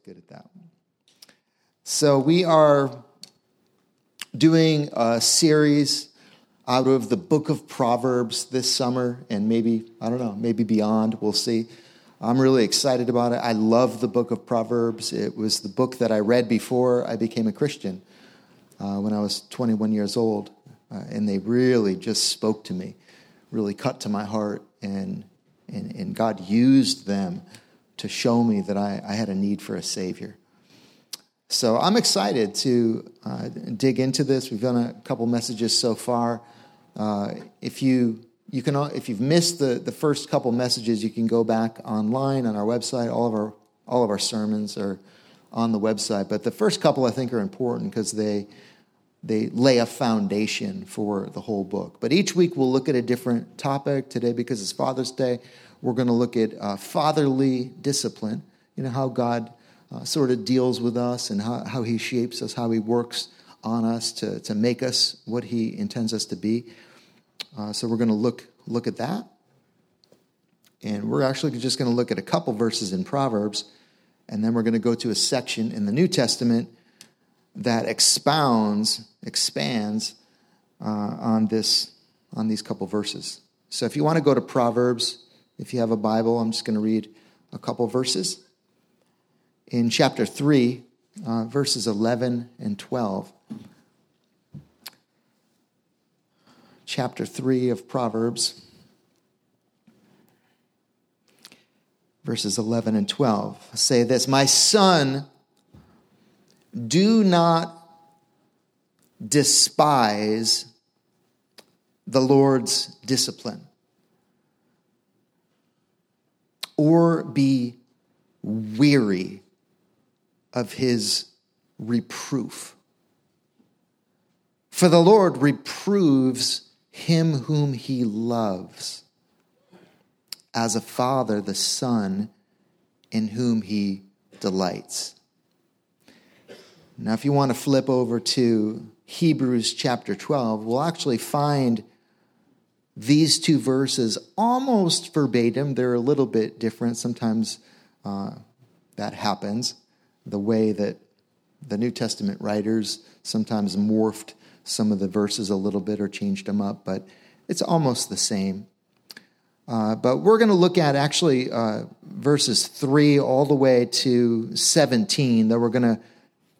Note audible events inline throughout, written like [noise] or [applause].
good at that. So we are doing a series out of the book of Proverbs this summer and maybe, I don't know, maybe beyond. We'll see. I'm really excited about it. I love the book of Proverbs. It was the book that I read before I became a Christian uh, when I was 21 years old. Uh, and they really just spoke to me, really cut to my heart. And, and, and God used them to show me that I, I had a need for a Savior. So I'm excited to uh, dig into this. We've done a couple messages so far. Uh, if you you can if you've missed the, the first couple messages, you can go back online on our website. All of our all of our sermons are on the website, but the first couple I think are important because they they lay a foundation for the whole book. But each week we'll look at a different topic. Today, because it's Father's Day, we're going to look at uh, fatherly discipline. You know how God uh, sort of deals with us and how, how He shapes us, how He works on us to, to make us what He intends us to be. Uh, so we're going to look look at that, and we're actually just going to look at a couple verses in Proverbs, and then we're going to go to a section in the New Testament that expounds expands uh, on this on these couple verses. So if you want to go to Proverbs, if you have a Bible, I'm just going to read a couple verses. In chapter three, uh, verses 11 and 12. chapter 3 of Proverbs, verses 11 and 12 say this My son, do not despise the Lord's discipline or be weary of his reproof. For the Lord reproves him whom he loves, as a father the son in whom he delights. Now, if you want to flip over to Hebrews chapter 12, we'll actually find these two verses almost verbatim. They're a little bit different. Sometimes uh, that happens, the way that the New Testament writers sometimes morphed some of the verses a little bit or changed them up, but it's almost the same. Uh, but we're going to look at actually uh, verses 3 all the way to 17, that we're going to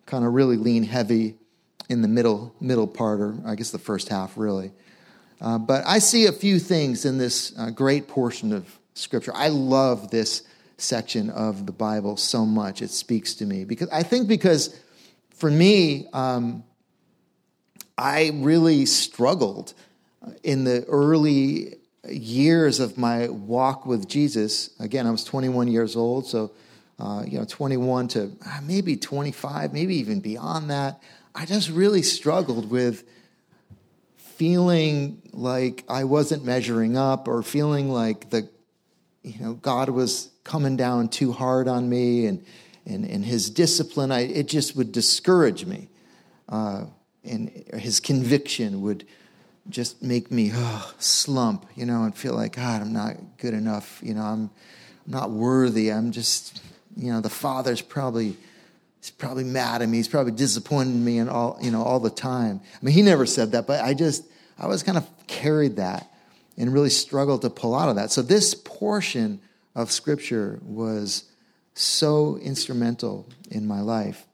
kind of really lean heavy in the middle middle part, or I guess the first half, really. Uh, but I see a few things in this uh, great portion of Scripture. I love this section of the Bible so much; it speaks to me because I think because for me, um, I really struggled in the early years of my walk with Jesus. Again, I was 21 years old, so uh, you know, 21 to uh, maybe 25, maybe even beyond that. I just really struggled with feeling like I wasn't measuring up, or feeling like the, you know, God was coming down too hard on me, and and, and His discipline. I, it just would discourage me. Uh, and his conviction would just make me oh, slump, you know, and feel like, God, I'm not good enough. You know, I'm, I'm not worthy. I'm just, you know, the father's probably, he's probably mad at me. He's probably disappointed me and all, you know, all the time. I mean, he never said that, but I just, I was kind of carried that and really struggled to pull out of that. So this portion of scripture was so instrumental in my life.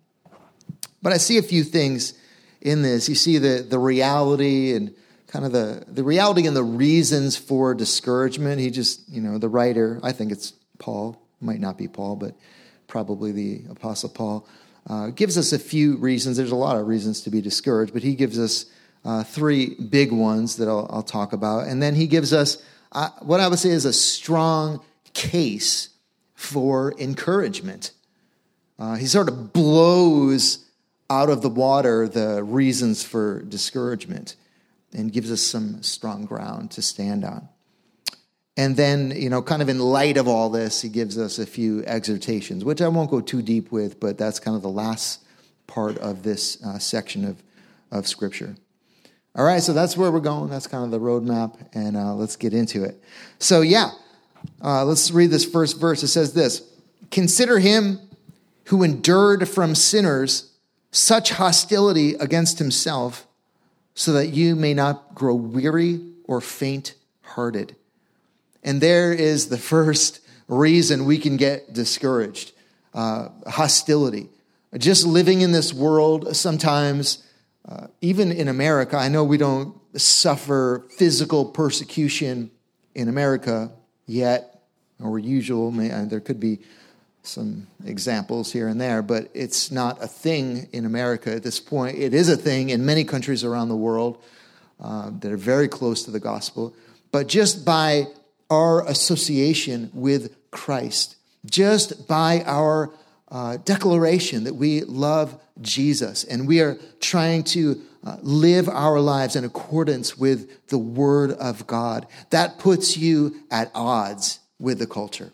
But I see a few things in this. You see the, the reality and kind of the, the reality and the reasons for discouragement. He just, you know, the writer, I think it's Paul, might not be Paul, but probably the Apostle Paul, uh, gives us a few reasons. There's a lot of reasons to be discouraged, but he gives us uh, three big ones that I'll, I'll, talk about. And then he gives us uh, what I would say is a strong case for encouragement. Uh, he sort of blows out of the water the reasons for discouragement and gives us some strong ground to stand on. And then, you know, kind of in light of all this, he gives us a few exhortations, which I won't go too deep with, but that's kind of the last part of this uh, section of, of Scripture. All right, so that's where we're going. That's kind of the roadmap, and uh, let's get into it. So, yeah, uh, let's read this first verse. It says this Consider him who endured from sinners such hostility against himself, so that you may not grow weary or faint hearted. And there is the first reason we can get discouraged uh, hostility. Just living in this world, sometimes, uh, even in America, I know we don't suffer physical persecution in America yet, or usual. Uh, there could be some examples here and there, but it's not a thing in America at this point. It is a thing in many countries around the world uh, that are very close to the gospel. But just by our association with Christ, just by our uh, declaration that we love Jesus and we are trying to uh, live our lives in accordance with the Word of God, that puts you at odds with the culture.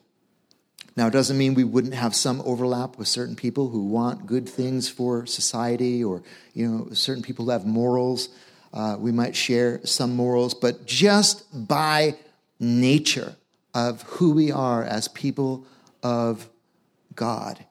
Now, it doesn't mean we wouldn't have some overlap with certain people who want good things for society or, you know, certain people who have morals. Uh, we might share some morals, but just by nature of who we are as people of God,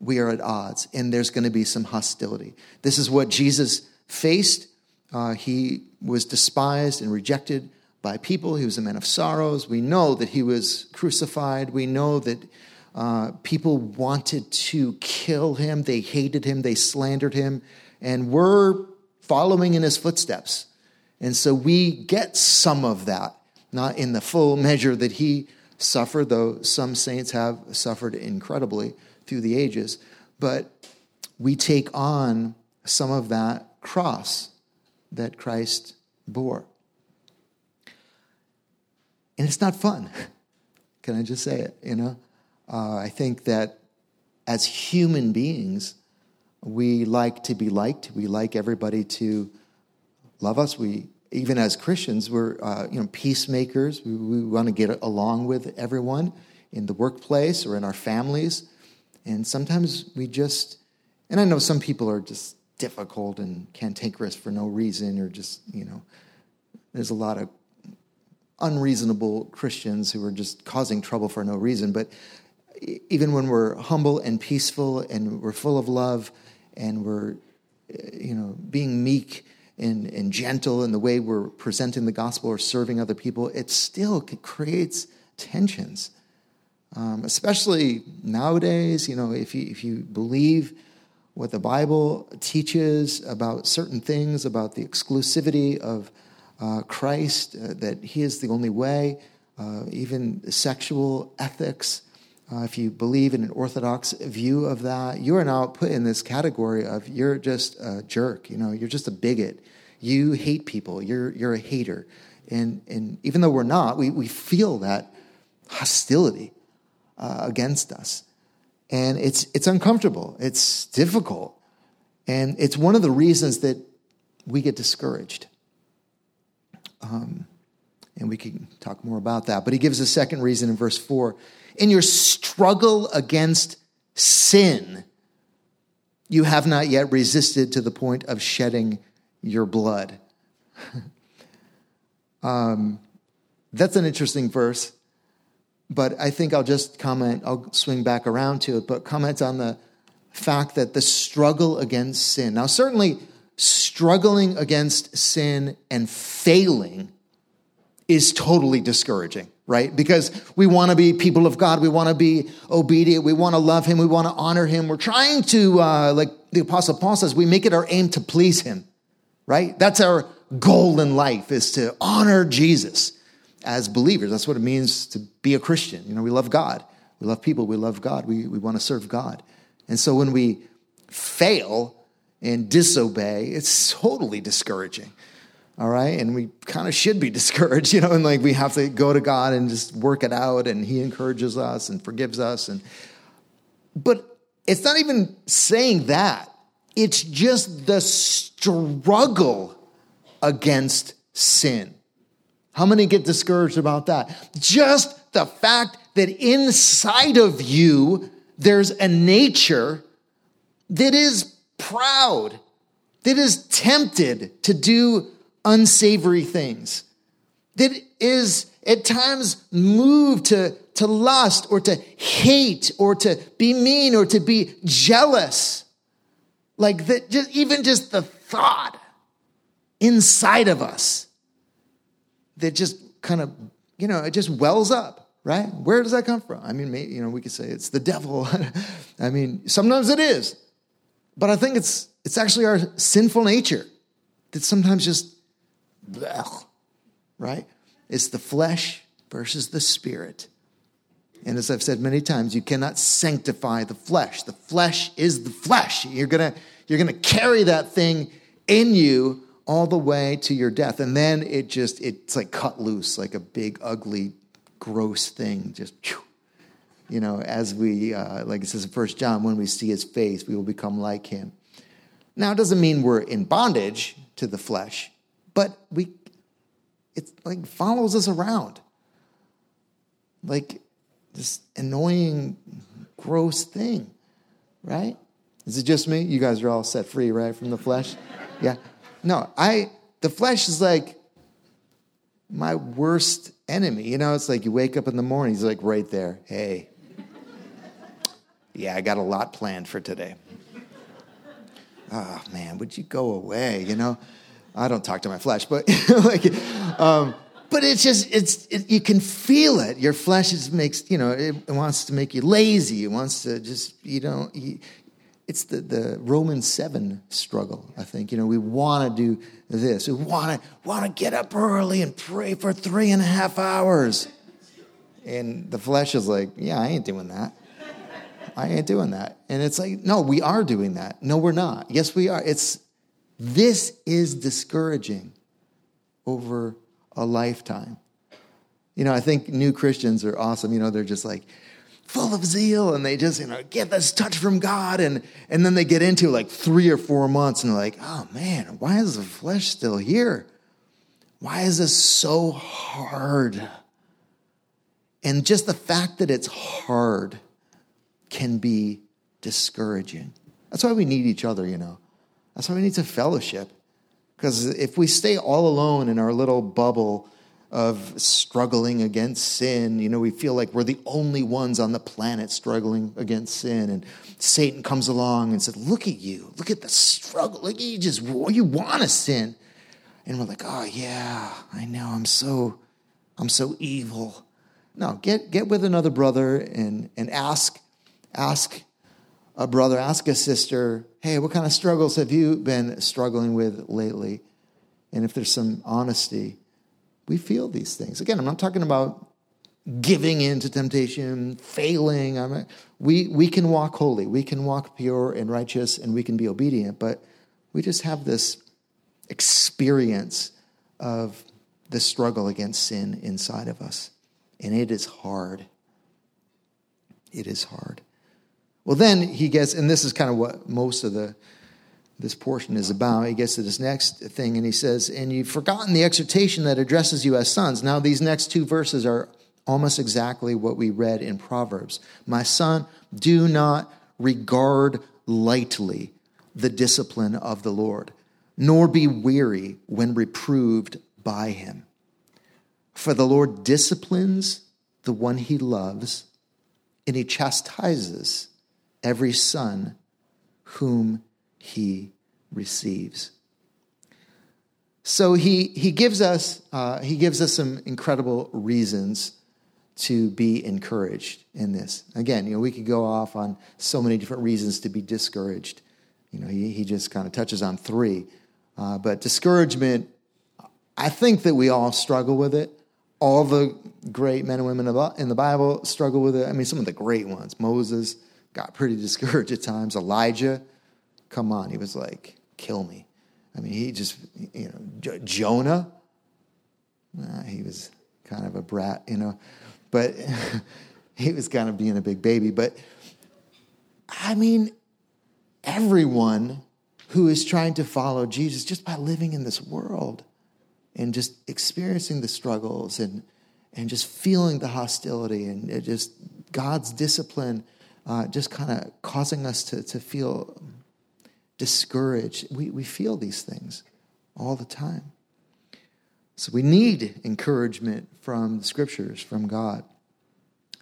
we are at odds and there's going to be some hostility. This is what Jesus faced. Uh, he was despised and rejected by people. He was a man of sorrows. We know that he was crucified. We know that uh, people wanted to kill him. They hated him. They slandered him. And we're following in his footsteps. And so we get some of that, not in the full measure that he suffered, though some saints have suffered incredibly through the ages. But we take on some of that cross that Christ bore. And it's not fun. [laughs] Can I just say it? You know, uh, I think that as human beings, we like to be liked. We like everybody to love us. We even as Christians, we're uh, you know peacemakers. We, we want to get along with everyone in the workplace or in our families. And sometimes we just, and I know some people are just difficult and cantankerous for no reason, or just you know, there's a lot of unreasonable Christians who are just causing trouble for no reason. But even when we're humble and peaceful and we're full of love and we're, you know, being meek and, and gentle in the way we're presenting the gospel or serving other people, it still creates tensions. Um, especially nowadays, you know, if you, if you believe what the Bible teaches about certain things, about the exclusivity of uh, Christ, uh, that He is the only way, uh, even sexual ethics. Uh, if you believe in an orthodox view of that, you are now put in this category of you're just a jerk. You know, you're just a bigot. You hate people. You're you're a hater. And and even though we're not, we we feel that hostility uh, against us, and it's it's uncomfortable. It's difficult, and it's one of the reasons that we get discouraged. Um, and we can talk more about that. But he gives a second reason in verse 4. In your struggle against sin, you have not yet resisted to the point of shedding your blood. [laughs] um, that's an interesting verse, but I think I'll just comment, I'll swing back around to it, but comment on the fact that the struggle against sin. Now, certainly, struggling against sin and failing is totally discouraging, right? Because we want to be people of God. We want to be obedient. We want to love Him. We want to honor Him. We're trying to, uh, like the Apostle Paul says, we make it our aim to please Him, right? That's our goal in life is to honor Jesus as believers. That's what it means to be a Christian. You know, we love God. We love people. We love God. We, we want to serve God. And so when we fail, and disobey, it's totally discouraging. All right. And we kind of should be [laughs] discouraged, you know, and like we have to go to God and just work it out. And He encourages us and forgives us. And, but it's not even saying that, it's just the struggle against sin. How many get discouraged about that? Just the fact that inside of you, there's a nature that is proud, that is tempted to do unsavory things. that is at times moved to, to lust or to hate or to be mean or to be jealous. Like that, just even just the thought inside of us that just kind of, you know, it just wells up, right? Where does that come from? I mean, maybe, you know, we could say it's the devil. [laughs] I mean, sometimes it is, but I think it's it's actually our sinful nature that sometimes just, right? It's the flesh versus the spirit. And as I've said many times, you cannot sanctify the flesh. The flesh is the flesh. You're gonna, you're gonna carry that thing in you all the way to your death. And then it just, it's like cut loose, like a big, ugly, gross thing. Just, you know, as we, uh, like it says in First John, when we see his face, we will become like him. Now, it doesn't mean we're in bondage to the flesh, but we, it like follows us around. Like this annoying, gross thing, right? Is it just me? You guys are all set free, right, from the flesh? [laughs] Yeah. No, I the flesh is like my worst enemy. You know, it's like you wake up in the morning, he's like right there. Hey. Yeah, I got a lot planned for today. Oh man, would you go away? You know, I don't talk to my flesh, but [laughs] like, um, but it's just it's it, you can feel it. Your flesh is makes you know it, it, wants to make you lazy. It wants to just you know you, it's the, the Roman 7 struggle, I think. You know, we want to do this. We want to want to get up early and pray for three and a half hours. And the flesh is like, yeah, I ain't doing that. I ain't doing that. And it's like, no, we are doing that. No, we're not. Yes, we are. It's this is discouraging over a lifetime. You know, I think new Christians are awesome. You know, they're just like, full of zeal and they just you know get this touch from god and and then they get into like three or four months and they're like oh man why is the flesh still here why is this so hard and just the fact that it's hard can be discouraging that's why we need each other you know that's why we need to fellowship because if we stay all alone in our little bubble of struggling against sin. You know, we feel like we're the only ones on the planet struggling against sin. And Satan comes along and says, Look at you. Look at the struggle. Look, you just, you want to sin. And we're like, Oh, yeah, I know. I'm so, I'm so evil. No, get, get with another brother and, and ask, ask a brother, ask a sister, Hey, what kind of struggles have you been struggling with lately? And if there's some honesty, we feel these things. Again, I'm not talking about giving in to temptation, failing. I mean, we, we can walk holy, we can walk pure and righteous, and we can be obedient, but we just have this experience of the struggle against sin inside of us. And it is hard. It is hard. Well, then he gets, and this is kind of what most of the this portion is about. He gets to this next thing and he says, And you've forgotten the exhortation that addresses you as sons. Now, these next two verses are almost exactly what we read in Proverbs. My son, do not regard lightly the discipline of the Lord, nor be weary when reproved by him. For the Lord disciplines the one he loves, and he chastises every son whom he receives. So he, he, gives us, uh, he gives us some incredible reasons to be encouraged in this. Again, you know, we could go off on so many different reasons to be discouraged. You know, he, he just kind of touches on three. Uh, but discouragement, I think that we all struggle with it. All the great men and women in the Bible struggle with it. I mean, some of the great ones. Moses got pretty [laughs] discouraged at times. Elijah, come on. He was like, kill me. I mean, he just, you know, Jonah, nah, he was kind of a brat, you know, but [laughs] he was kind of being a big baby. But I mean, everyone who is trying to follow Jesus just by living in this world and just experiencing the struggles and, and just feeling the hostility and just God's discipline uh, just kind of causing us to, to feel discouraged. We, we feel these things all the time. So we need encouragement from the scriptures, from God.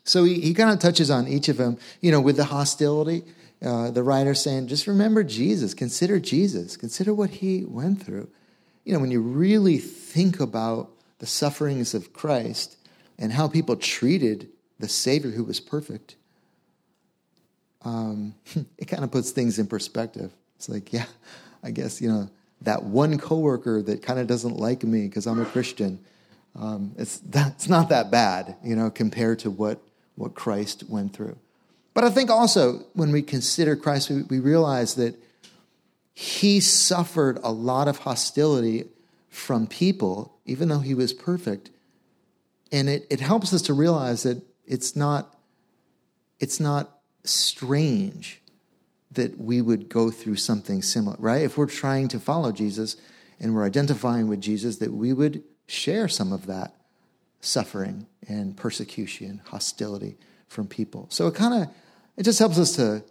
So he, he kind of touches on each of them, you know, with the hostility. Uh, the writer saying, just remember Jesus, consider Jesus, consider what he went through. You know, when you really think about the sufferings of Christ and how people treated the Savior who was perfect, um, [laughs] it kind of puts things in perspective. It's like, yeah, I guess, you know, that one coworker that kind of doesn't like me because I'm a Christian, um, it's, [laughs] that's not that bad, you know, compared to what, what Christ went through. But I think also when we consider Christ, we, we realize that he suffered a lot of hostility from people, even though he was perfect. And it, it helps us to realize that it's not, it's not strange that we would go through something similar, right? If we're trying to follow Jesus and we're identifying with Jesus, that we would share some of that suffering and persecution, hostility from people. So it kind of it just helps us to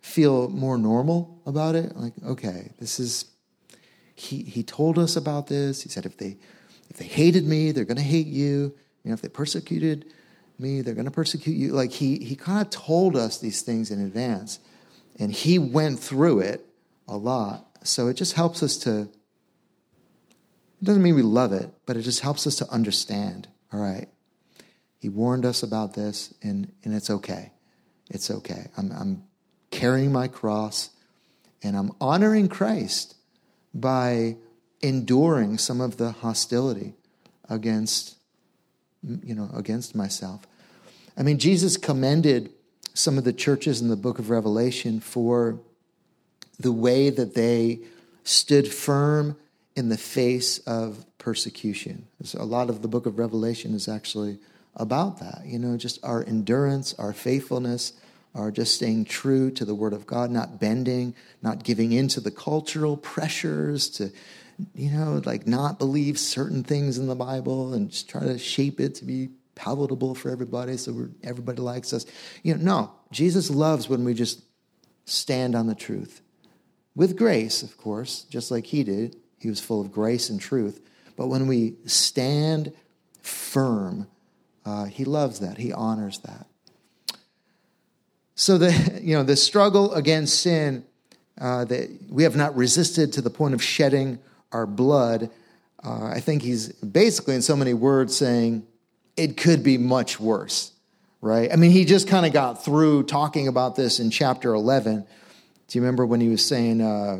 feel more normal about it. Like, okay, this is he he told us about this. He said if they if they hated me, they're going to hate you. You know, if they persecuted me, they're going to persecute you. Like he he kind of told us these things in advance. And he went through it a lot. So it just helps us to, it doesn't mean we love it, but it just helps us to understand. All right, he warned us about this, and, and it's okay. It's okay. I'm, I'm carrying my cross, and I'm honoring Christ by enduring some of the hostility against, you know, against myself. I mean, Jesus commended some of the churches in the book of Revelation for the way that they stood firm in the face of persecution. So a lot of the book of Revelation is actually about that. You know, just our endurance, our faithfulness, our just staying true to the Word of God, not bending, not giving in to the cultural pressures to, you know, like not believe certain things in the Bible and just try to shape it to be palatable for everybody so everybody likes us. You know, no, Jesus loves when we just stand on the truth. With grace, of course, just like he did. He was full of grace and truth. But when we stand firm, uh, he loves that. He honors that. So the [laughs] you know the struggle against sin uh, that we have not resisted to the point of shedding our blood. Uh, I think he's basically in so many words saying it could be much worse, right? I mean, he just kind of got through talking about this in chapter 11. Do you remember when he was saying, uh,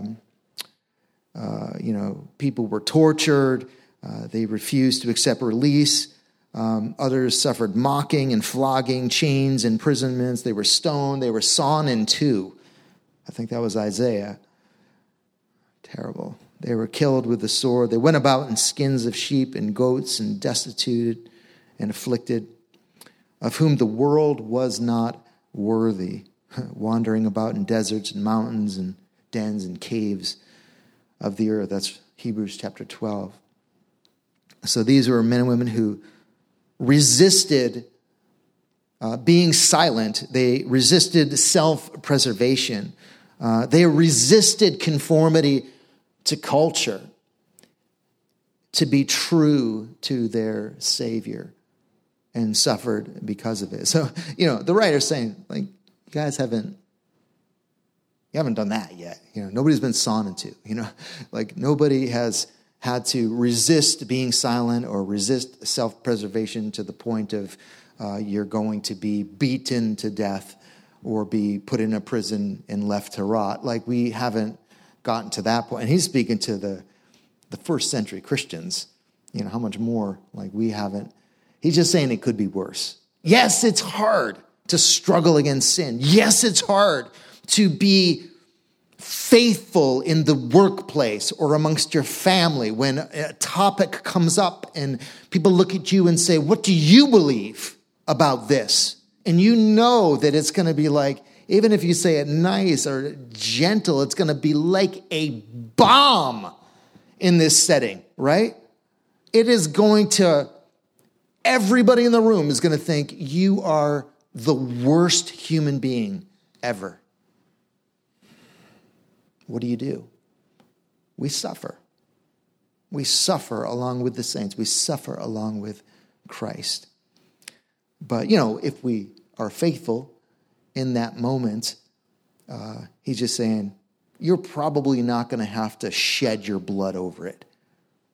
uh, you know, people were tortured, uh, they refused to accept release. Um, others suffered mocking and flogging, chains, imprisonments. They were stoned. They were sawn in two. I think that was Isaiah. Terrible. They were killed with the sword. They went about in skins of sheep and goats and destitute and afflicted, of whom the world was not worthy, [laughs] wandering about in deserts and mountains and dens and caves of the earth. That's Hebrews chapter 12. So these were men and women who resisted uh, being silent, they resisted self preservation, uh, they resisted conformity to culture to be true to their Savior and suffered because of it. So, you know, the writer's saying, like, you guys haven't you haven't done that yet. You know, nobody's been sawn into. You know, [laughs] like nobody has had to resist being silent or resist self-preservation to the point of uh, you're going to be beaten to death or be put in a prison and left to rot. Like we haven't gotten to that point. And he's speaking to the the first century Christians. You know, how much more like we haven't He's just saying it could be worse. Yes, it's hard to struggle against sin. Yes, it's hard to be faithful in the workplace or amongst your family when a topic comes up and people look at you and say, What do you believe about this? And you know that it's going to be like, even if you say it nice or gentle, it's going to be like a bomb in this setting, right? It is going to everybody in the room is going to think you are the worst human being ever. What do you do? We suffer. We suffer along with the saints, we suffer along with Christ. But, you know, if we are faithful in that moment, uh, he's just saying, you're probably not going to have to shed your blood over it.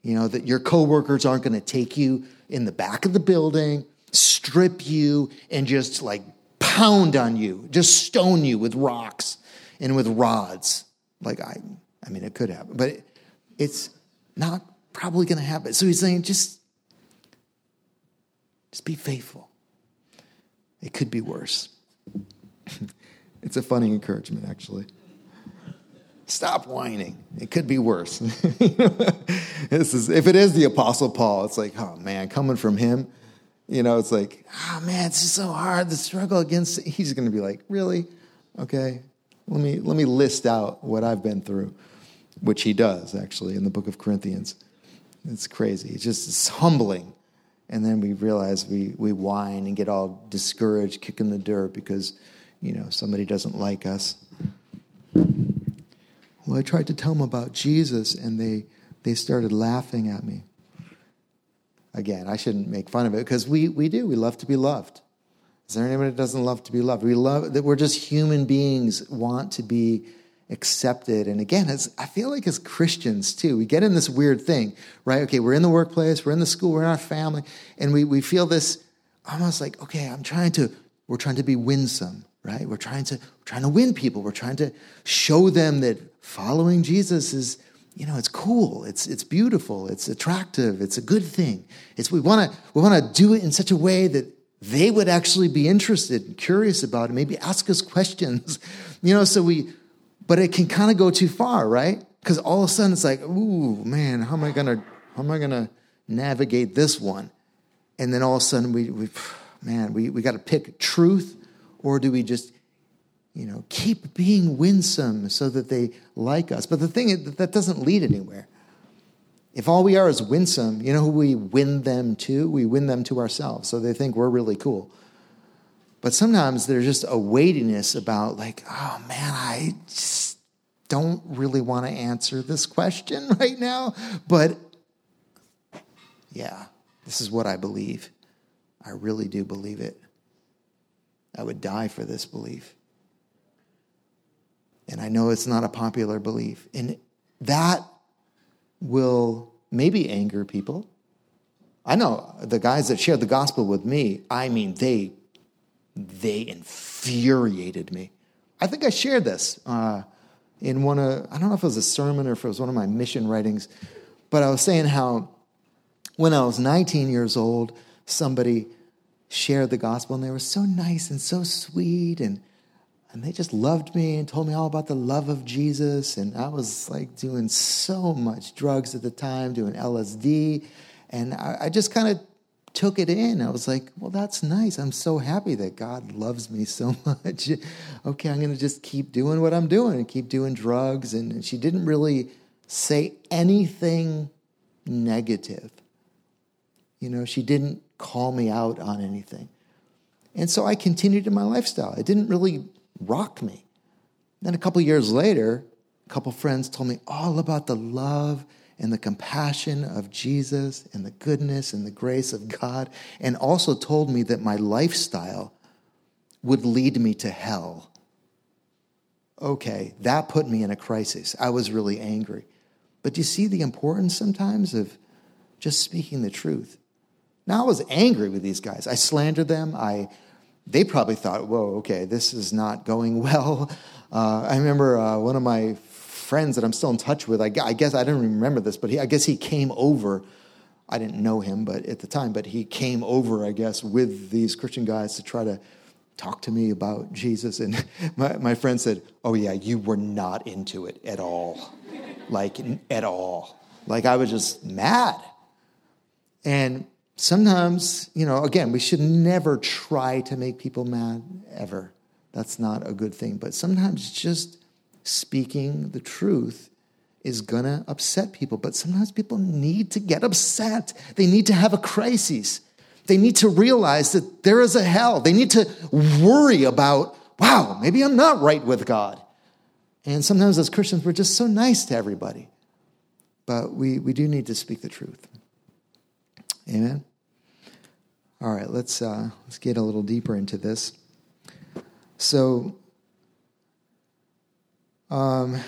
You know, that your coworkers aren't going to take you in the back of the building, strip you, and just like pound on you, just stone you with rocks and with rods. Like, I, I mean, it could happen, but it's not probably going to happen. So he's saying, just, just be faithful. It could be worse. [laughs] it's a funny encouragement, actually. Stop whining. It could be worse. [laughs] [laughs] this is, if it is the Apostle Paul, it's like, oh man, coming from him, you know, it's like, oh man, it's so hard. The struggle against. It. He's going to be like, really? Okay, let me let me list out what I've been through, which he does actually in the book of Corinthians. It's crazy. It's just it's humbling, and then we realize we we whine and get all discouraged, kicking the dirt because you know somebody doesn't like us. Well, I tried to tell them about Jesus, and they, they started laughing at me. Again, I shouldn't make fun of it because we, we do. We love to be loved. Is there anyone that doesn't love to be loved? We love that we're just human beings, want to be accepted. And again, as I feel like as Christians too, we get in this weird thing, right? Okay, we're in the workplace, we're in the school, we're in our family, and we, we feel this almost like, okay, I'm trying to, we're trying to be winsome, right? We're trying to, we're trying to win people. We're trying to show them that following Jesus is, you know, it's cool, it's it's beautiful, it's attractive, it's a good thing. It's we want to we want to do it in such a way that they would actually be interested and curious about it, maybe ask us [laughs] questions. You know, so we but it can kind of go too far, right? Because all of a sudden it's like, ooh, man, how am I gonna how am I gonna navigate this one? And then all of a sudden we, we man, we, we got to pick truth, or do we just you know, keep being winsome so that they like us. But the thing is, that doesn't lead anywhere. If all we are is winsome, you know who we win them to? We win them to ourselves. So they think we're really cool. But sometimes there's just a weightiness about, like, oh man, I just don't really want to answer this question [laughs] right now. But yeah, this is what I believe. I really do believe it. I would die for this belief. And I know it's not a popular belief. And that will maybe anger people. I know the guys that shared the gospel with me, I mean, they, they infuriated me. I think I shared this uh, in one of, I don't know if it was a sermon or if it was one of my mission writings, but I was saying how when I was 19 years old, somebody shared the gospel and they were so nice and so sweet and and they just loved me and told me all about the love of Jesus. And I was like doing so much drugs at the time, doing LSD. And I, I just kind of took it in. I was like, well, that's nice. I'm so happy that God loves me so [laughs] much. okay, I'm going to just keep doing what I'm doing and keep doing drugs. And she didn't really say anything negative. You know, she didn't call me out on anything. And so I continued in my lifestyle. I didn't really rocked me. Then a couple years later, a couple friends told me all about the love and the compassion of Jesus and the goodness and the grace of God, and also told me that my lifestyle would lead me to hell. Okay, that put me in a crisis. I was really angry. But do you see the importance sometimes of just speaking the truth? Now, I was angry with these guys. I slandered them. I they probably thought, whoa, okay, this is not going [laughs] well. Uh, I remember uh, one of my friends that I'm still in touch with, I, I guess I don't remember this, but he, I guess he came over. I didn't know him but at the time, but he came over, I guess, with these Christian guys to try to talk to me about Jesus. And [laughs] my, my friend said, Oh, yeah, you were not into it at all. like, at all. Like, I was just mad. And sometimes, you know, again, we should never try to make people mad ever. That's not a good thing. But sometimes just speaking the truth is gonna upset people. But sometimes people need to get upset, they need to have a crisis. They need to realize that there is a hell. They need to worry about, wow, maybe I'm not right with God. And sometimes as Christians, we're just so nice to everybody. but we, we do need to speak the truth. Amen. All right, let's uh, let's get a little deeper into this. So, um,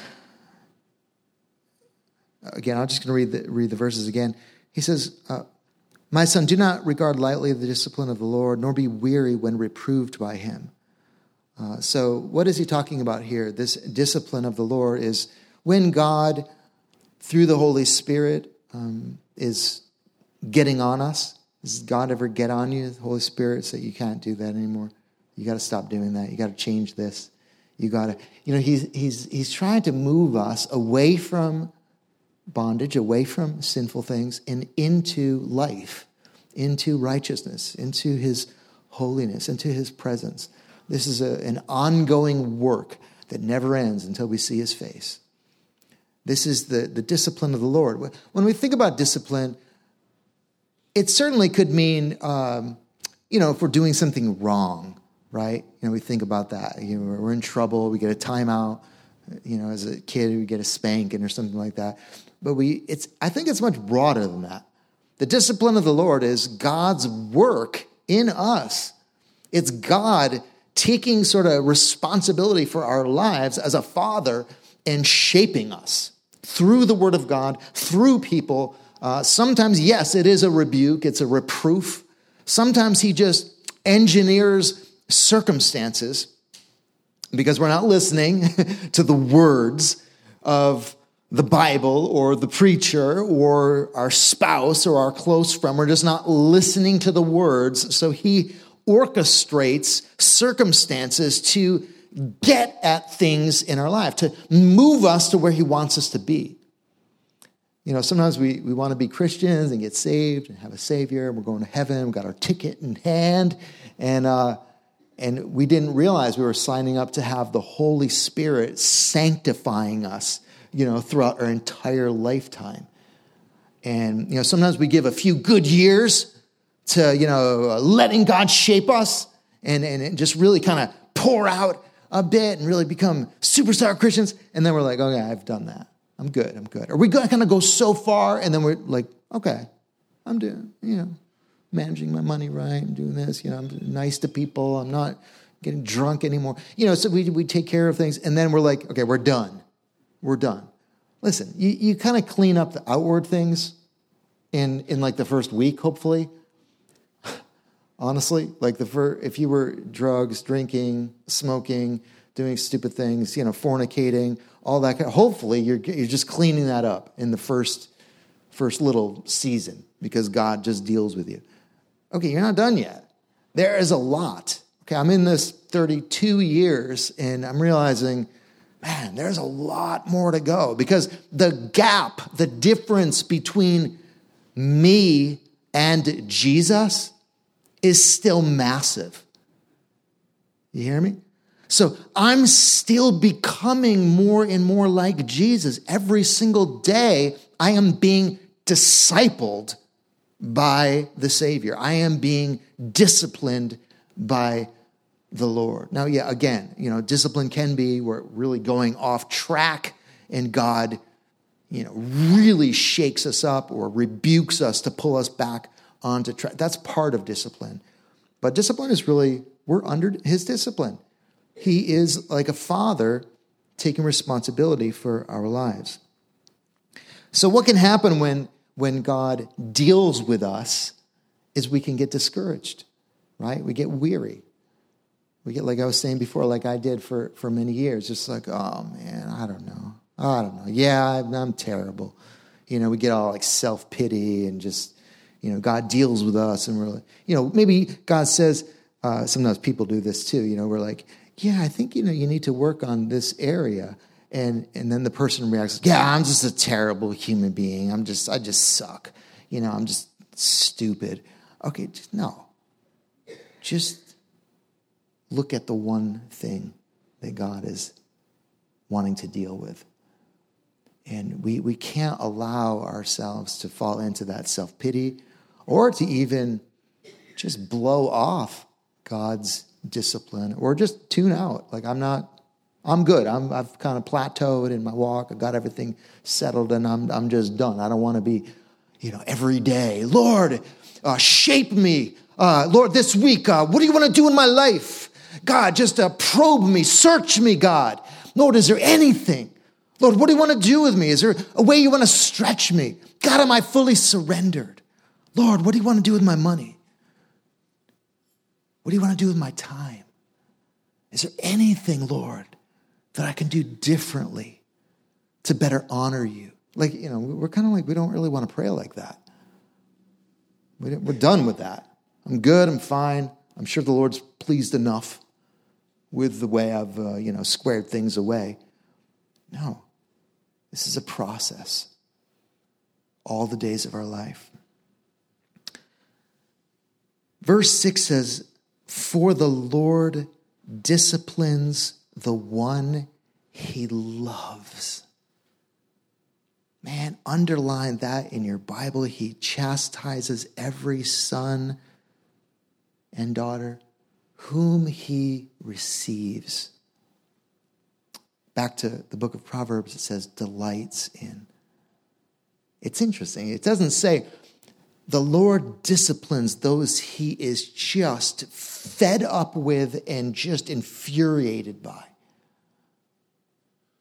again, I'm just going to read the, read the verses again. He says, uh, "My son, do not regard lightly the discipline of the Lord, nor be weary when reproved by Him." Uh, so, what is he talking about here? This discipline of the Lord is when God, through the Holy Spirit, um, is getting on us does God ever get on you? The Holy Spirit say you can't do that anymore. You got to stop doing that. You got to change this. You got to, you know, he's, he's, he's trying to move us away from bondage, away from sinful things, and into life, into righteousness, into his holiness, into his presence. This is a, an ongoing work that never ends until we see his face. This is the, the discipline of the Lord. When we think about discipline, it certainly could mean, um, you know, if we're doing something wrong, right? You know, we think about that. You know, we're in trouble, we get a timeout. You know, as a kid, we get a spanking or something like that. But we, it's, I think it's much broader than that. The discipline of the Lord is God's work in us. It's God taking sort of responsibility for our lives as a father and shaping us through the word of God, through people uh, sometimes, yes, it is a rebuke, it's a reproof. Sometimes he just engineers circumstances because we're not listening [laughs] to the words of the Bible or the preacher or our spouse or our close friend. We're just not listening to the words. So he orchestrates circumstances to get at things in our life, to move us to where he wants us to be you know, sometimes we, we want to be Christians and get saved and have a Savior, and we're going to heaven, we've got our ticket in hand, and, uh, and we didn't realize we were signing up to have the Holy Spirit sanctifying us, you know, throughout our entire lifetime. And, you know, sometimes we give a few good years to, you know, letting God shape us and, and just really kind of pour out a bit and really become superstar Christians. And then we're like, okay, I've done that. I'm good. I'm good. Are we going to kind of go so far and then we're like, okay, I'm doing, you know, managing my money right. I'm doing this. You know, I'm nice to people. I'm not getting drunk anymore. You know, so we, we take care of things and then we're like, okay, we're done. We're done. Listen, you, you kind of clean up the outward things in, in like the first week, hopefully. [sighs] Honestly, like the first, if you were drugs, drinking, smoking, doing stupid things, you know, fornicating, all that. Hopefully, you're you're just cleaning that up in the first first little season because God just deals with you. Okay, you're not done yet. There is a lot. Okay, I'm in this 32 years and I'm realizing, man, there's a lot more to go because the gap, the difference between me and Jesus is still massive. You hear me? So I'm still becoming more and more like Jesus. Every single day, I am being discipled by the Savior. I am being disciplined by the Lord. Now, yeah, again, you know, discipline can be we're really going off track and God, you know, really shakes us up or rebukes us to pull us back onto track. That's part of discipline. But discipline is really, we're under his discipline. He is like a father taking responsibility for our lives. So, what can happen when, when God deals with us is we can get discouraged, right? We get weary. We get, like I was saying before, like I did for, for many years, just like, oh man, I don't know. I don't know. Yeah, I'm, I'm terrible. You know, we get all like self pity and just, you know, God deals with us and we're like, you know, maybe God says, uh, sometimes people do this too, you know, we're like, yeah, I think you know you need to work on this area. And and then the person reacts, yeah, I'm just a terrible human being. I'm just I just suck. You know, I'm just stupid. Okay, just, no. Just look at the one thing that God is wanting to deal with. And we, we can't allow ourselves to fall into that self pity or to even just blow off God's discipline or just tune out. Like, I'm not, I'm good. I'm, I've kind of plateaued in my walk. I've got everything settled and I'm, I'm just done. I don't want to be, you know, every day, Lord, uh, shape me. Uh, Lord, this week, uh, what do you want to do in my life? God, just uh, probe me, search me, God. Lord, is there anything? Lord, what do you want to do with me? Is there a way you want to stretch me? God, am I fully surrendered? Lord, what do you want to do with my money? What do you want to do with my time? Is there anything, Lord, that I can do differently to better honor you? Like, you know, we're kind of like, we don't really want to pray like that. We're done with that. I'm good, I'm fine. I'm sure the Lord's pleased enough with the way I've, uh, you know, squared things away. No, this is a process all the days of our life. Verse 6 says, For the Lord disciplines the one he loves. Man, underline that in your Bible. He chastises every son and daughter whom he receives. Back to the book of Proverbs, it says, delights in. It's interesting. It doesn't say, the Lord disciplines those he is just fed up with and just infuriated by.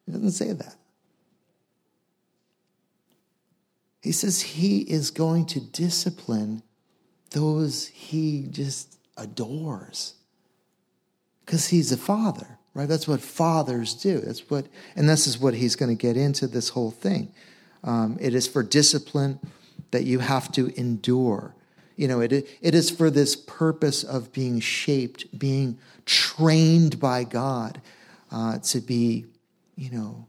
He doesn't say that. He says he is going to discipline those he just adores because he's a father, right? That's what fathers do. That's what, and this is what he's going to get into this whole thing. Um, it is for discipline that you have to endure. You know, it, it is for this purpose of being shaped, being trained by God uh, to be, you know,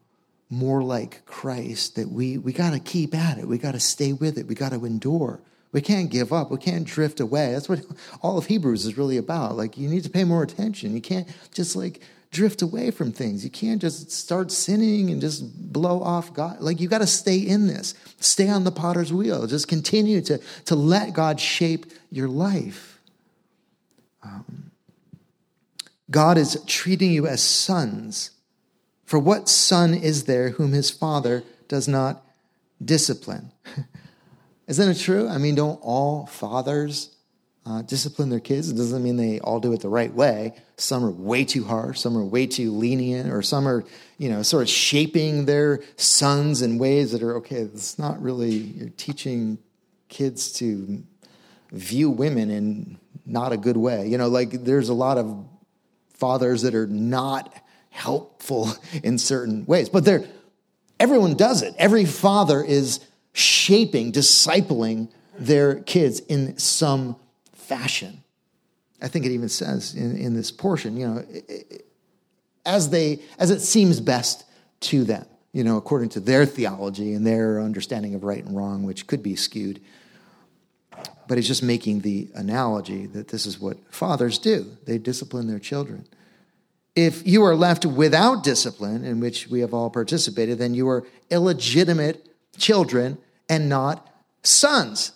more like Christ, that we, we got to keep at it. We got to stay with it. We got to endure. We can't give up. We can't drift away. That's what [laughs] all of Hebrews is really about. Like, you need to pay more attention. You can't just like drift away from things. You can't just start sinning and just blow off God. Like, you got to stay in this, stay on the potter's wheel. Just continue to, to let God shape your life. Um, God is treating you as sons. For what son is there whom his father does not discipline? [laughs] Isn't it true? I mean, don't all fathers uh, discipline their kids? It doesn't mean they all do it the right way. Some are way too harsh, some are way too lenient, or some are, you know, sort of shaping their sons in ways that are okay. It's not really, you're teaching kids to view women in not a good way. You know, like there's a lot of fathers that are not helpful [laughs] in certain ways, but they're, everyone does it. Every father is shaping, discipling their kids in some fashion. I think it even says in, in this portion, you know, as they as it seems best to them, you know, according to their theology and their understanding of right and wrong, which could be skewed. But he's just making the analogy that this is what fathers do. They discipline their children. If you are left without discipline, in which we have all participated, then you are illegitimate children and not sons.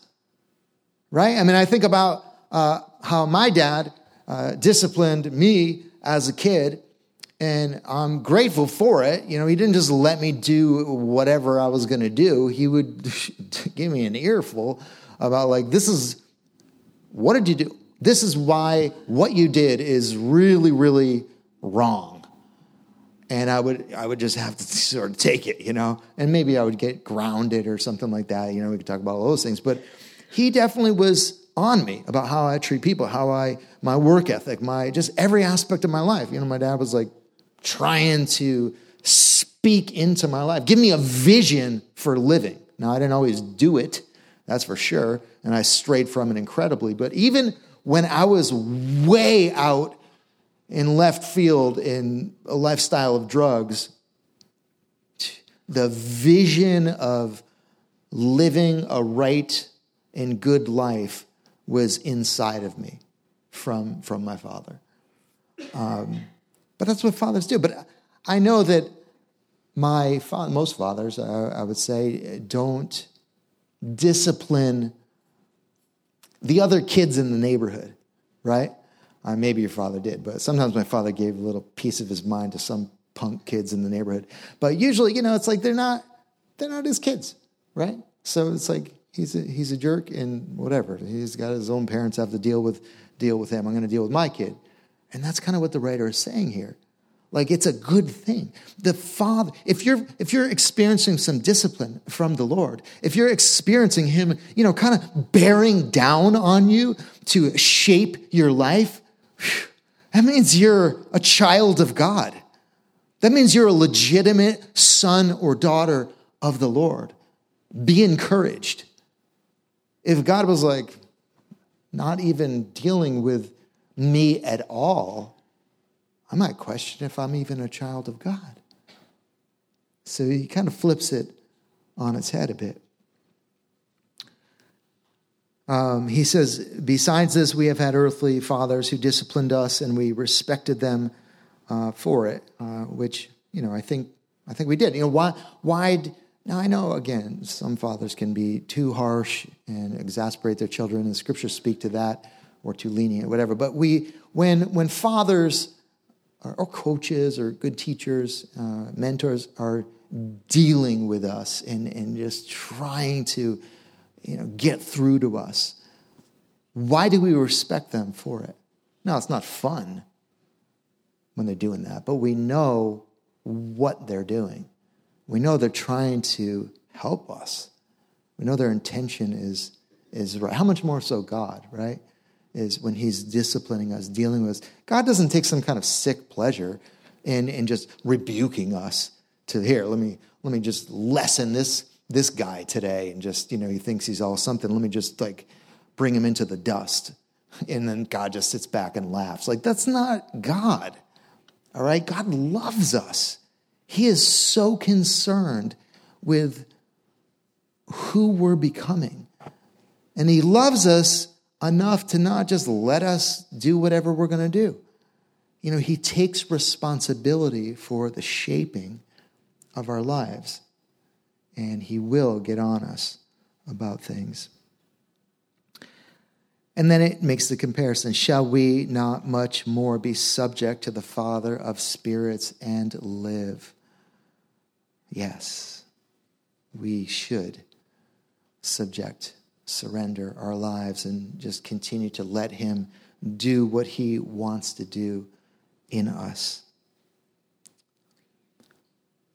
Right? I mean, I think about uh, how my dad uh, disciplined me as a kid, and I'm grateful for it. You know, he didn't just let me do whatever I was going to do, he would [laughs] give me an earful about, like, this is what did you do? This is why what you did is really, really wrong and I would I would just have to sort of take it, you know, and maybe I would get grounded or something like that. You know, we could talk about all those things, but he definitely was on me about how I treat people, how I my work ethic, my just every aspect of my life. You know, my dad was like trying to speak into my life, give me a vision for living. Now I didn't always do it, that's for sure, and I strayed from it incredibly. But even when I was way out in left field in a lifestyle of drugs, the vision of living a right and good life was inside of me from, from my father. Um, but that's what fathers do. But I know that my fa- most fathers, I, I would say, don't discipline the other kids in the neighborhood, right? Uh, maybe your father did, but sometimes my father gave a little piece of his mind to some punk kids in the neighborhood. But usually, you know, it's like they're not they're not his kids, right? So it's like he's a, he's a jerk and whatever. He's got his own parents have to deal with deal with him. I'm going to deal with my kid. And that's kind of what the writer is saying here. Like it's a good thing. The Father, if you're if you're experiencing some discipline from the Lord, if you're experiencing Him, you know, kind of bearing down on you to shape your life, that means you're a child of God. That means you're a legitimate son or daughter of the Lord. Be encouraged. If God was like not even dealing with me at all, I might question if I'm even a child of God. So he kind of flips it on its head a bit. Um, he says, Besides this, we have had earthly fathers who disciplined us and we respected them uh, for it, uh, which, you know, I think, I think we did. You know, why, why, now I know, again, some fathers can be too harsh and exasperate their children, and the scriptures speak to that, or too lenient, whatever. But we, when, when fathers or coaches or good teachers, uh, mentors are dealing with us and, and just trying to you know, get through to us. Why do we respect them for it? No, it's not fun when they're doing that, but we know what they're doing. We know they're trying to help us. We know their intention is, is right. How much more so God, right? is when he's disciplining us, dealing with us. God doesn't take some kind of sick pleasure in, in just rebuking us to here, let me let me just lessen this this guy today and just, you know, he thinks he's all something. Let me just like bring him into the dust. And then God just sits back and laughs. Like that's not God. All right? God loves us. He is so concerned with who we're becoming. And he loves us enough to not just let us do whatever we're going to do. You know, He takes responsibility for the shaping of our lives, and He will get on us about things. And then it makes the comparison Shall we not much more be subject to the Father of spirits and live? Yes, we should subject surrender our lives and just continue to let Him do what He wants to do in us.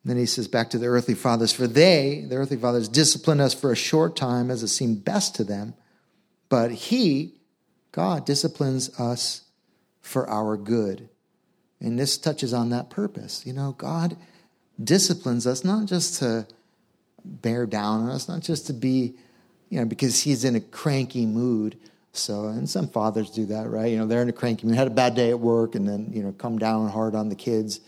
then he says back to the earthly fathers, for they, the earthly fathers, disciplined us for a short time as it seemed best to them, but He, God, disciplines us for our good. And this touches on that purpose. You know, God disciplines us not just to bear down on us, not just to be you know, because he's in a cranky mood. So, and some fathers do that, right? You know, they're in a cranky mood, had a bad day at work, and then, you know, come down hard on the kids.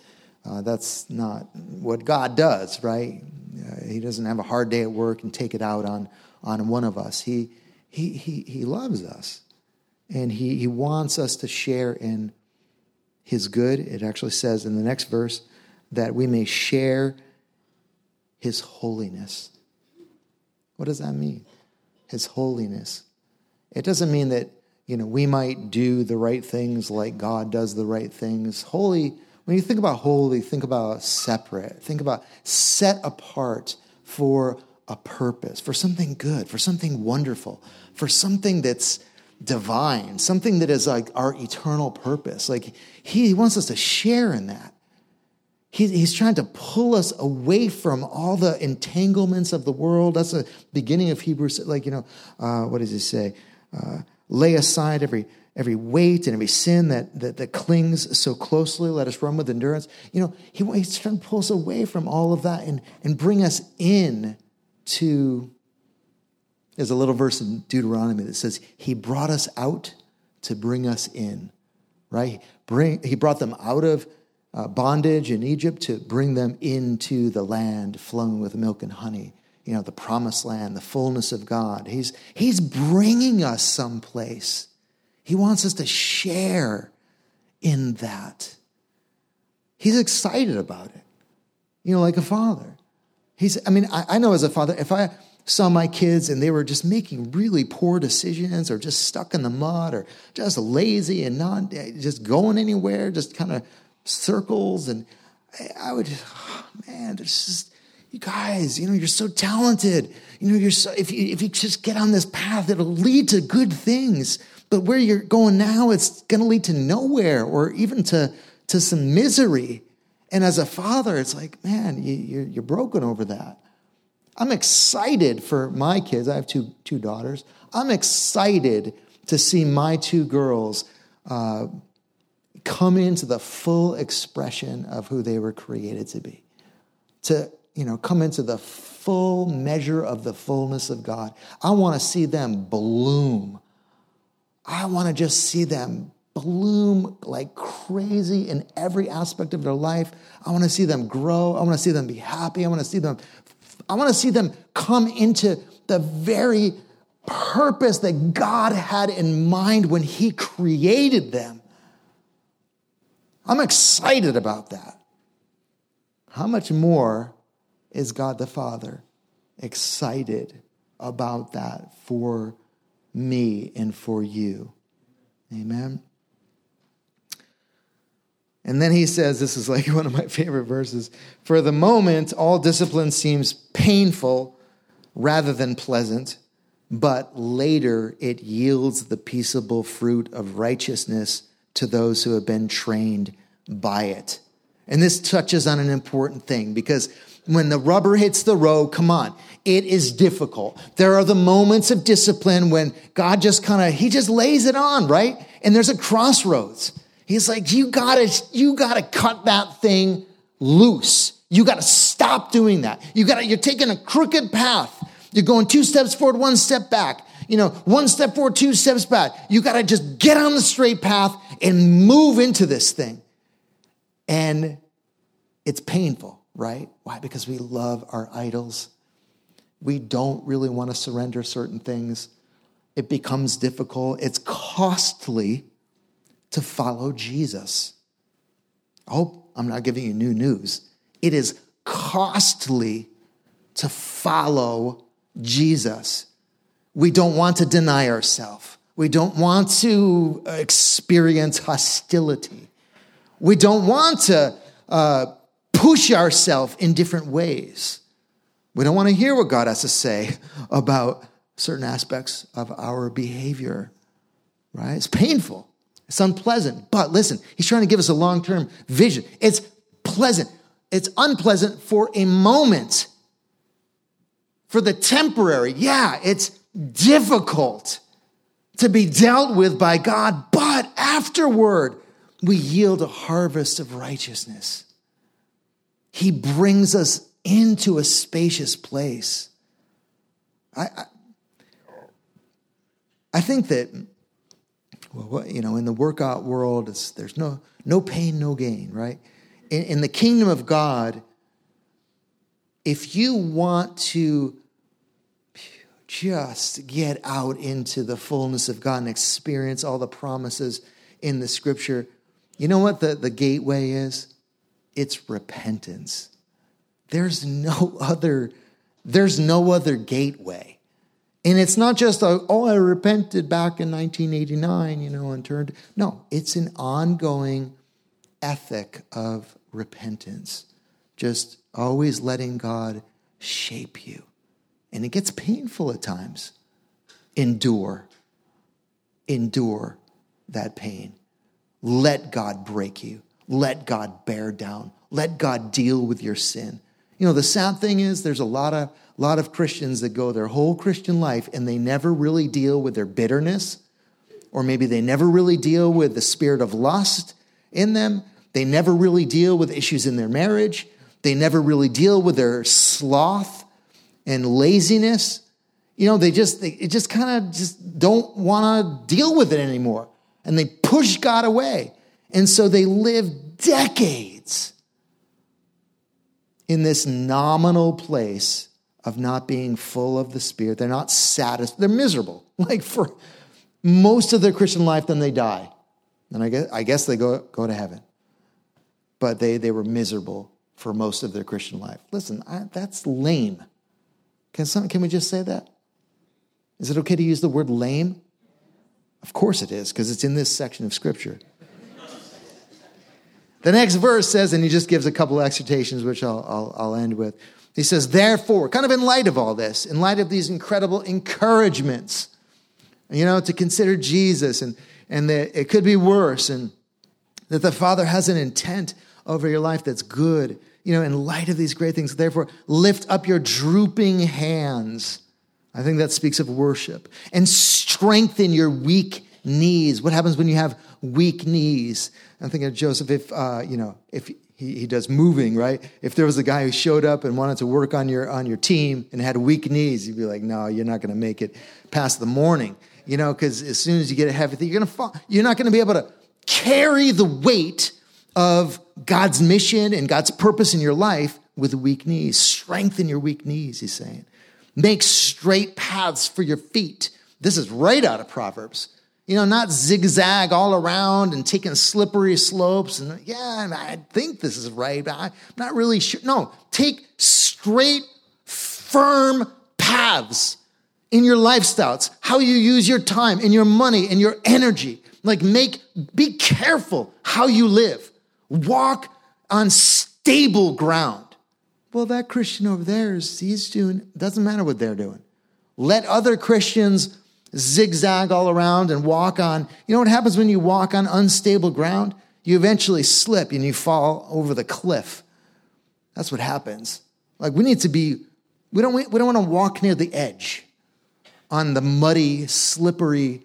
Uh, that's not what God does, right? Uh, he doesn't have a hard day at work and take it out on, on one of us. He, he, he, he loves us, and he, he wants us to share in his good. It actually says in the next verse that we may share his holiness. What does that mean? his holiness. It doesn't mean that, you know, we might do the right things like God does the right things. Holy, when you think about holy, think about separate. Think about set apart for a purpose, for something good, for something wonderful, for something that's divine, something that is like our eternal purpose. Like he wants us to share in that. He's trying to pull us away from all the entanglements of the world. That's the beginning of Hebrews. Like, you know, uh, what does he say? Uh, lay aside every every weight and every sin that, that, that clings so closely. Let us run with endurance. You know, he, he's trying to pull us away from all of that and, and bring us in to, there's a little verse in Deuteronomy that says, He brought us out to bring us in, right? Bring, he brought them out of uh, bondage in Egypt to bring them into the land flowing with milk and honey. You know, the promised land, the fullness of God. He's, he's bringing us someplace. He wants us to share in that. He's excited about it, you know, like a father. He's, I mean, I, I know as a father, if I saw my kids and they were just making really poor decisions or just stuck in the mud or just lazy and not just going anywhere, just kind of circles and I, would, oh, [sighs] man, there's just, you guys, you know, you're so talented. You know, you're so, if you, if you just get on this path, it'll lead to good things. But where you're going now, it's going to lead to nowhere or even to, to some misery. And as a father, it's like, man, you, you're, you're broken over that. I'm excited for my kids. I have two, two daughters. I'm excited to see my two girls uh, come into the full expression of who they were created to be. To, you know, come into the full measure of the fullness of God. I want to see them bloom. I want to just see them bloom like crazy in every aspect of their life. I want to see them grow. I want to see them be happy. I want to see them I want to see them come into the very purpose that God had in mind when he created them. I'm excited about that. How much more is God the Father excited about that for me and for you? Amen. And then he says, this is like [laughs] one of my favorite verses For the moment, all discipline seems painful rather than pleasant, but later it yields the peaceable fruit of righteousness to those who have been trained by it. And this touches on an important thing because when the rubber hits the road, come on, it is difficult. There are the moments of discipline when God just kind of, he just lays it on, right? And there's a crossroads. He's like, you gotta, you gotta cut that thing loose. You gotta stop doing that. You gotta, you're taking a crooked path. You're going two steps forward, one step back. You know, one step forward, two steps back. You gotta just get on the straight path and move into this thing. And it's painful, right? Why? Because we love our idols. We don't really want to surrender certain things. It becomes difficult. It's costly to follow Jesus. I hope I'm not giving you new news. It is costly to follow Jesus. We don't want to deny ourselves. We don't want to experience hostility. We don't want to uh, push ourselves in different ways. We don't want to hear what God has to say about certain aspects of our behavior, right? It's painful. It's unpleasant. But listen, he's trying to give us a long term vision. It's pleasant. It's unpleasant for a moment. For the temporary, yeah, it's difficult to be dealt with by God, but afterward, we yield a harvest of righteousness. He brings us into a spacious place. I, I, I think that well, you know, in the workout world, there's no, no pain, no gain, right? In, in the kingdom of God, if you want to just get out into the fullness of God and experience all the promises in the scripture, you know what the, the gateway is? It's repentance. There's no [laughs] other, there's no other gateway. And it's not just a, oh, I repented back in 1989, you know, and turned. No, it's an ongoing ethic of repentance. Just always letting God shape you. And it gets painful at times. Endure. Endure that pain. Let God break you. Let God bear down. Let God deal with your sin. You know, the sad thing is there's a lot of lot of Christians that go their whole Christian life and they never really deal with their bitterness, or maybe they never really deal with the spirit of lust in them. They never really deal with issues in their marriage. They never really deal with their sloth and laziness. You know, they just they just kind of just don't want to deal with it anymore. And they push God away. And so they live decades in this nominal place of not being full of the Spirit. They're not satisfied. They're miserable. [laughs] Like for most of their Christian life, then they die. And I guess, I guess they go, go to heaven. But they, they were miserable for most of their Christian life. Listen, I, that's lame. Can, some, can we just say that? Is it okay to use the word lame? Of course it is, because it's in this section of Scripture. The next verse says, and he just gives a couple exhortations, which I'll, I'll, I'll end with. He says, therefore, kind of in light of all this, in light of these incredible encouragements, you know, to consider Jesus and, and that it could be worse and that the Father has an intent over your life that's good, you know, in light of these great things. Therefore, lift up your drooping hands. I think that speaks of worship and strengthen your weak knees. What happens when you have weak knees? I'm thinking of Joseph, if, uh, you know, if he, he does moving, right? If there was a guy who showed up and wanted to work on your, on your team and had weak knees, you'd be like, no, you're not going to make it past the morning, you know, because as soon as you get a heavy thing, you're going to fall. You're not going to be able to carry the weight of God's mission and God's purpose in your life with weak knees. Strengthen your weak knees, he's saying. Make straight paths for your feet. This is right out of Proverbs. You know, not zigzag all around and taking slippery slopes. And yeah, I think this is right, but I'm not really sure. No, take straight, firm paths in your lifestyles, how you use your time and your money and your energy. Like, make, be careful how you live. Walk on stable ground. Well, that Christian over there is, he's doing, doesn't matter what they're doing. Let other Christians zigzag all around and walk on. You know what happens when you walk on unstable ground? You eventually slip and you fall over the cliff. That's what happens. Like we need to be, we don't, we don't want to walk near the edge on the muddy, slippery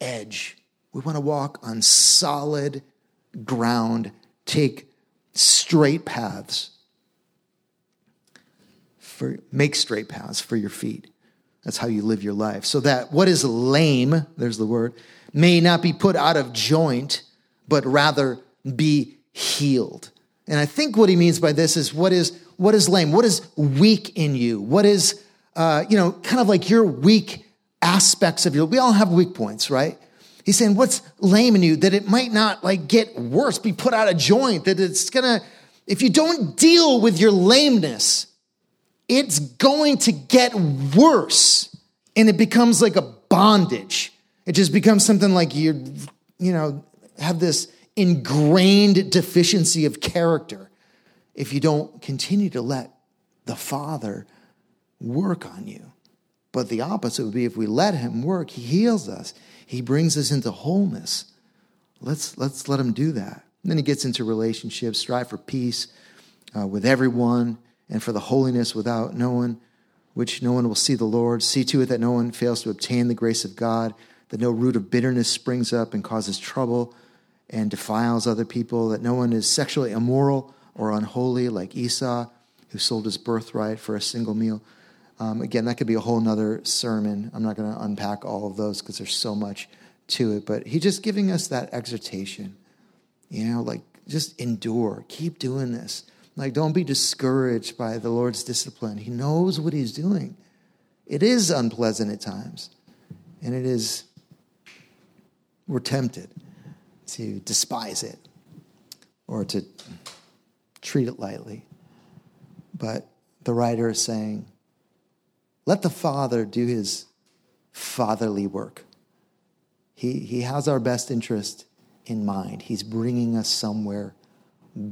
edge. We want to walk on solid ground, take straight paths. For, make straight paths for your feet. That's how you live your life. So that what is lame, there's the word, may not be put out of joint, but rather be healed. And I think what he means by this is what is what is lame? What is weak in you? What is uh, you know, kind of like your weak aspects of your we all have weak points, right? He's saying, what's lame in you? That it might not like get worse, be put out of joint, that it's gonna, if you don't deal with your lameness, it's going to get worse. And it becomes like a bondage. It just becomes something like you're, you know, have this ingrained deficiency of character if you don't continue to let the Father work on you. But the opposite would be if we let Him work, He heals us. He brings us into wholeness. Let's, let's let him do that. And then he gets into relationships, strive for peace uh, with everyone and for the holiness without no one, which no one will see the Lord. See to it that no one fails to obtain the grace of God, that no root of bitterness springs up and causes trouble and defiles other people, that no one is sexually immoral or unholy like Esau, who sold his birthright for a single meal. Um, again, that could be a whole nother sermon. I'm not going to unpack all of those because there's so much to it. But he's just giving us that exhortation. You know, like just endure, keep doing this. Like, don't be discouraged by the Lord's discipline. He knows what he's doing. It is unpleasant at times, and it is, we're tempted to despise it or to treat it lightly. But the writer is saying, let the Father do his fatherly work. He, he has our best interest in mind. He's bringing us somewhere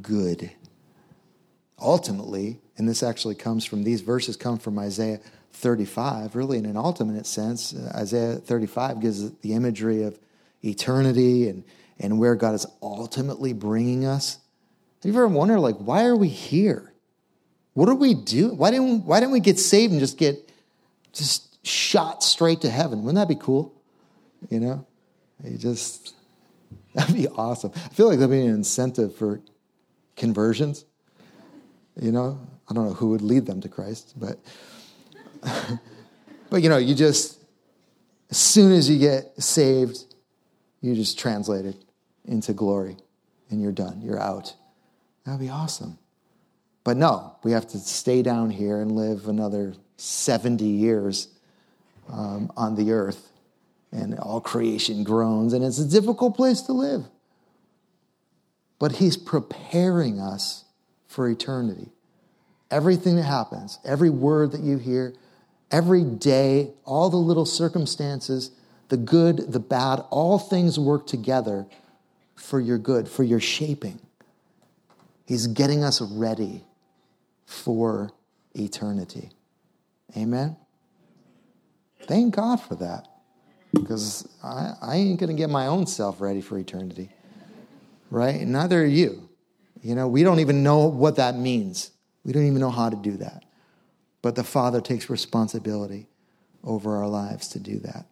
good. Ultimately, and this actually comes from these verses come from Isaiah 35, really in an ultimate sense. Uh, Isaiah 35 gives the imagery of eternity and, and where God is ultimately bringing us. Have you ever wondered, like, why are we here? What do we do? Why didn't, why didn't we get saved and just get just shot straight to heaven. Wouldn't that be cool? You know, you just [laughs] that'd be awesome. I feel like that'd be an incentive for conversions. You know, I don't know who would lead them to Christ, but [laughs] but you know, you just as soon as you get saved, you just translate it into glory, and you're done. You're out. That'd be awesome. But no, we have to stay down here and live another 70 years um, on the earth, and all creation groans, and it's a difficult place to live. But He's preparing us for eternity. Everything that happens, every word that you hear, every day, all the little circumstances, the good, the bad, all things work together for your good, for your shaping. He's getting us ready for eternity. Amen? Thank God for that. Because I, I ain't going to get my own self ready for eternity. Right? Neither are you. You know, we don't even know what that means. We don't even know how to do that. But the Father takes responsibility over our lives to do that.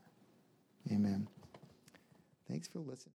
Amen. Thanks for listening.